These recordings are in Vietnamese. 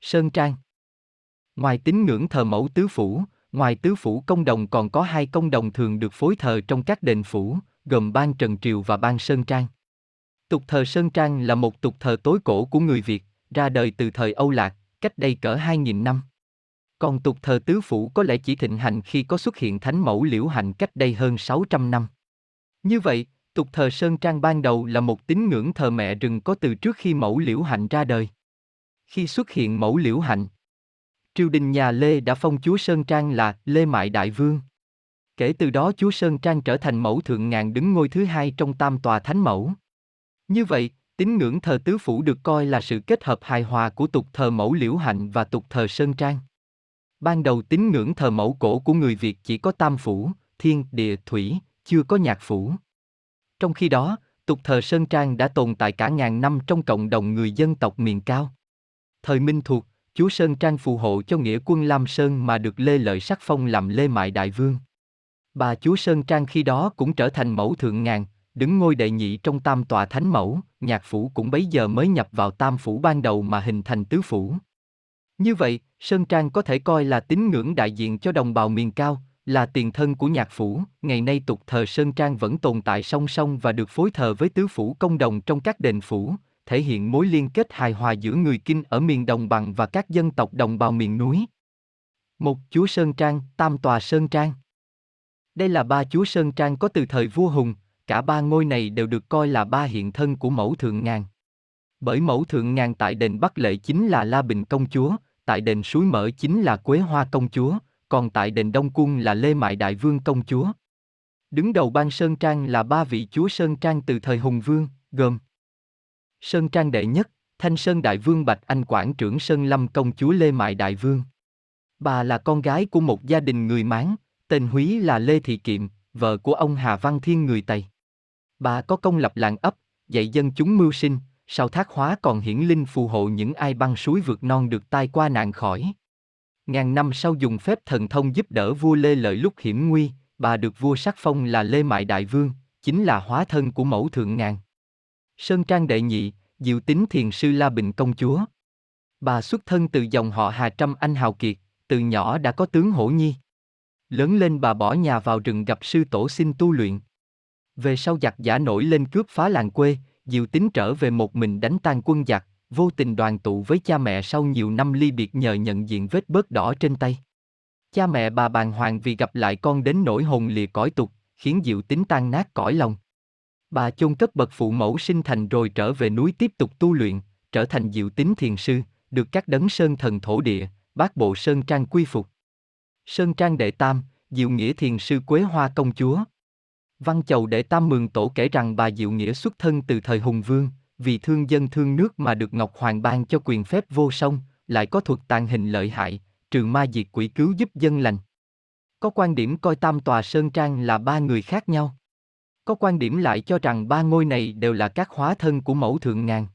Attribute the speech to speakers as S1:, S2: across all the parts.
S1: Sơn Trang Ngoài tín ngưỡng thờ mẫu tứ phủ, ngoài tứ phủ công đồng còn có hai công đồng thường được phối thờ trong các đền phủ, gồm ban Trần Triều và ban Sơn Trang. Tục thờ Sơn Trang là một tục thờ tối cổ của người Việt, ra đời từ thời Âu Lạc, cách đây cỡ 2.000 năm. Còn tục thờ tứ phủ có lẽ chỉ thịnh hành khi có xuất hiện thánh mẫu liễu hạnh cách đây hơn 600 năm. Như vậy, tục thờ Sơn Trang ban đầu là một tín ngưỡng thờ mẹ rừng có từ trước khi mẫu liễu hạnh ra đời. Khi xuất hiện mẫu liễu hạnh, triều đình nhà Lê đã phong chúa Sơn Trang là Lê Mại Đại Vương. Kể từ đó chúa Sơn Trang trở thành mẫu thượng ngàn đứng ngôi thứ hai trong tam tòa thánh mẫu. Như vậy, tín ngưỡng thờ tứ phủ được coi là sự kết hợp hài hòa của tục thờ mẫu liễu hạnh và tục thờ Sơn Trang. Ban đầu tín ngưỡng thờ mẫu cổ của người Việt chỉ có tam phủ, thiên, địa, thủy, chưa có nhạc phủ. Trong khi đó, tục thờ Sơn Trang đã tồn tại cả ngàn năm trong cộng đồng người dân tộc miền cao. Thời Minh Thuộc, chúa Sơn Trang phù hộ cho nghĩa quân Lam Sơn mà được Lê Lợi sắc phong làm Lê Mại Đại Vương. Bà chúa Sơn Trang khi đó cũng trở thành mẫu thượng ngàn, đứng ngôi đệ nhị trong tam tòa thánh mẫu, nhạc phủ cũng bấy giờ mới nhập vào tam phủ ban đầu mà hình thành tứ phủ. Như vậy, Sơn Trang có thể coi là tín ngưỡng đại diện cho đồng bào miền cao, là tiền thân của nhạc phủ, ngày nay tục thờ Sơn Trang vẫn tồn tại song song và được phối thờ với tứ phủ công đồng trong các đền phủ, thể hiện mối liên kết hài hòa giữa người Kinh ở miền đồng bằng và các dân tộc đồng bào miền núi. Một chúa Sơn Trang, tam tòa Sơn Trang. Đây là ba chúa Sơn Trang có từ thời vua Hùng, cả ba ngôi này đều được coi là ba hiện thân của mẫu thượng ngàn. Bởi mẫu thượng ngàn tại đền Bắc Lệ chính là La Bình công chúa, tại đền Suối Mỡ chính là Quế Hoa công chúa, còn tại đền Đông Cung là Lê Mại Đại Vương công chúa. Đứng đầu ban Sơn Trang là ba vị chúa Sơn Trang từ thời Hùng Vương, gồm Sơn Trang đệ nhất, Thanh Sơn Đại Vương Bạch Anh Quảng trưởng Sơn Lâm công chúa Lê Mại Đại Vương. Bà là con gái của một gia đình người Mán, tên Húy là Lê Thị Kiệm, vợ của ông Hà Văn Thiên người Tây. Bà có công lập làng ấp, dạy dân chúng mưu sinh, sau thác hóa còn hiển linh phù hộ những ai băng suối vượt non được tai qua nạn khỏi. Ngàn năm sau dùng phép thần thông giúp đỡ vua Lê Lợi lúc hiểm nguy, bà được vua sắc phong là Lê Mại Đại Vương, chính là hóa thân của mẫu thượng ngàn. Sơn Trang Đệ Nhị, Diệu Tính Thiền Sư La Bình Công Chúa. Bà xuất thân từ dòng họ Hà Trâm Anh Hào Kiệt, từ nhỏ đã có tướng hổ nhi. Lớn lên bà bỏ nhà vào rừng gặp sư tổ xin tu luyện. Về sau giặc giả nổi lên cướp phá làng quê, Diệu Tính trở về một mình đánh tan quân giặc, vô tình đoàn tụ với cha mẹ sau nhiều năm ly biệt nhờ nhận diện vết bớt đỏ trên tay. Cha mẹ bà bàng hoàng vì gặp lại con đến nỗi hồn lìa cõi tục, khiến Diệu Tính tan nát cõi lòng. Bà chôn cất bậc phụ mẫu sinh thành rồi trở về núi tiếp tục tu luyện, trở thành Diệu Tính thiền sư, được các đấng sơn thần thổ địa, bác bộ sơn trang quy phục. Sơn trang đệ tam, Diệu Nghĩa thiền sư Quế Hoa công chúa. Văn Chầu đệ tam mường tổ kể rằng bà Diệu Nghĩa xuất thân từ thời Hùng Vương, vì thương dân thương nước mà được Ngọc Hoàng ban cho quyền phép vô song, lại có thuật tàn hình lợi hại, trường ma diệt quỷ cứu giúp dân lành. Có quan điểm coi tam tòa Sơn Trang là ba người khác nhau. Có quan điểm lại cho rằng ba ngôi này đều là các hóa thân của mẫu thượng ngàn.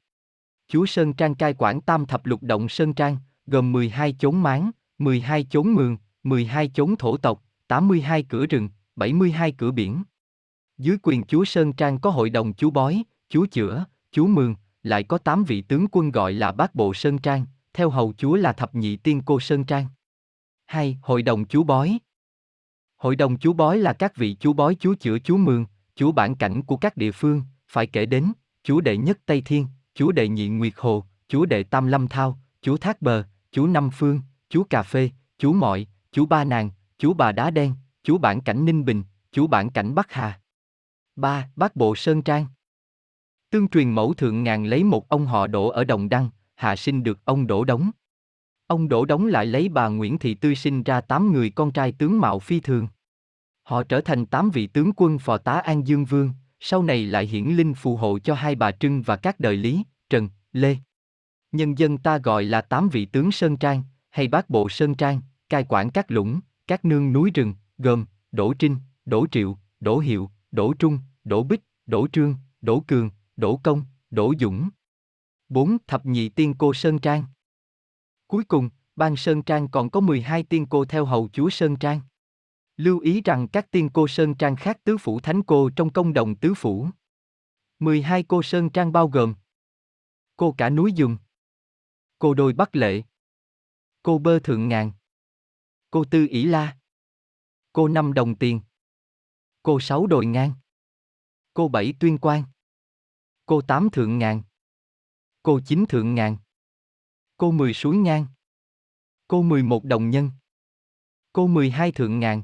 S1: Chúa Sơn Trang cai quản tam thập lục động Sơn Trang, gồm 12 chốn máng, 12 chốn mường, 12 chốn thổ tộc, 82 cửa rừng, 72 cửa biển. Dưới quyền chúa Sơn Trang có hội đồng chú bói, chú chữa, chú mường, lại có 8 vị tướng quân gọi là bát bộ Sơn Trang, theo hầu chúa là thập nhị tiên cô Sơn Trang. 2. Hội đồng chú bói Hội đồng chú bói là các vị chú bói chú chữa chú mường, chúa bản cảnh của các địa phương, phải kể đến, chúa đệ nhất Tây Thiên, chúa đệ nhị Nguyệt Hồ, chúa đệ Tam Lâm Thao, chúa Thác Bờ, chúa Năm Phương, chúa Cà Phê, chúa Mọi, chúa Ba Nàng, chúa Bà Đá Đen, chúa bản cảnh Ninh Bình, chúa bản cảnh Bắc Hà. 3. Bác Bộ Sơn Trang Tương truyền mẫu thượng ngàn lấy một ông họ đổ ở Đồng Đăng, hạ sinh được ông Đỗ Đống. Ông Đỗ Đống lại lấy bà Nguyễn Thị Tươi sinh ra tám người con trai tướng mạo phi thường. Họ trở thành tám vị tướng quân phò tá An Dương Vương, sau này lại hiển linh phù hộ cho hai bà Trưng và các đời Lý, Trần, Lê. Nhân dân ta gọi là tám vị tướng Sơn Trang, hay bát bộ Sơn Trang, cai quản các lũng, các nương núi rừng, gồm Đỗ Trinh, Đỗ Triệu, Đỗ Hiệu, Đỗ Trung, Đỗ Bích, Đỗ Trương, Đỗ Cường, Đỗ Công, Đỗ Dũng. 4. Thập nhị tiên cô Sơn Trang Cuối cùng, ban Sơn Trang còn có 12 tiên cô theo hầu chúa Sơn Trang. Lưu ý rằng các tiên cô Sơn Trang khác tứ phủ thánh cô trong công đồng tứ phủ. 12 cô Sơn Trang bao gồm Cô cả núi dùng Cô đôi Bắc Lệ, Cô bơ thượng ngàn. Cô tư ỷ la. Cô năm đồng tiền. Cô sáu đồi ngang. Cô bảy tuyên quan. Cô tám thượng ngàn. Cô chín thượng ngàn. Cô mười suối ngang. Cô mười một đồng nhân. Cô mười hai thượng ngàn.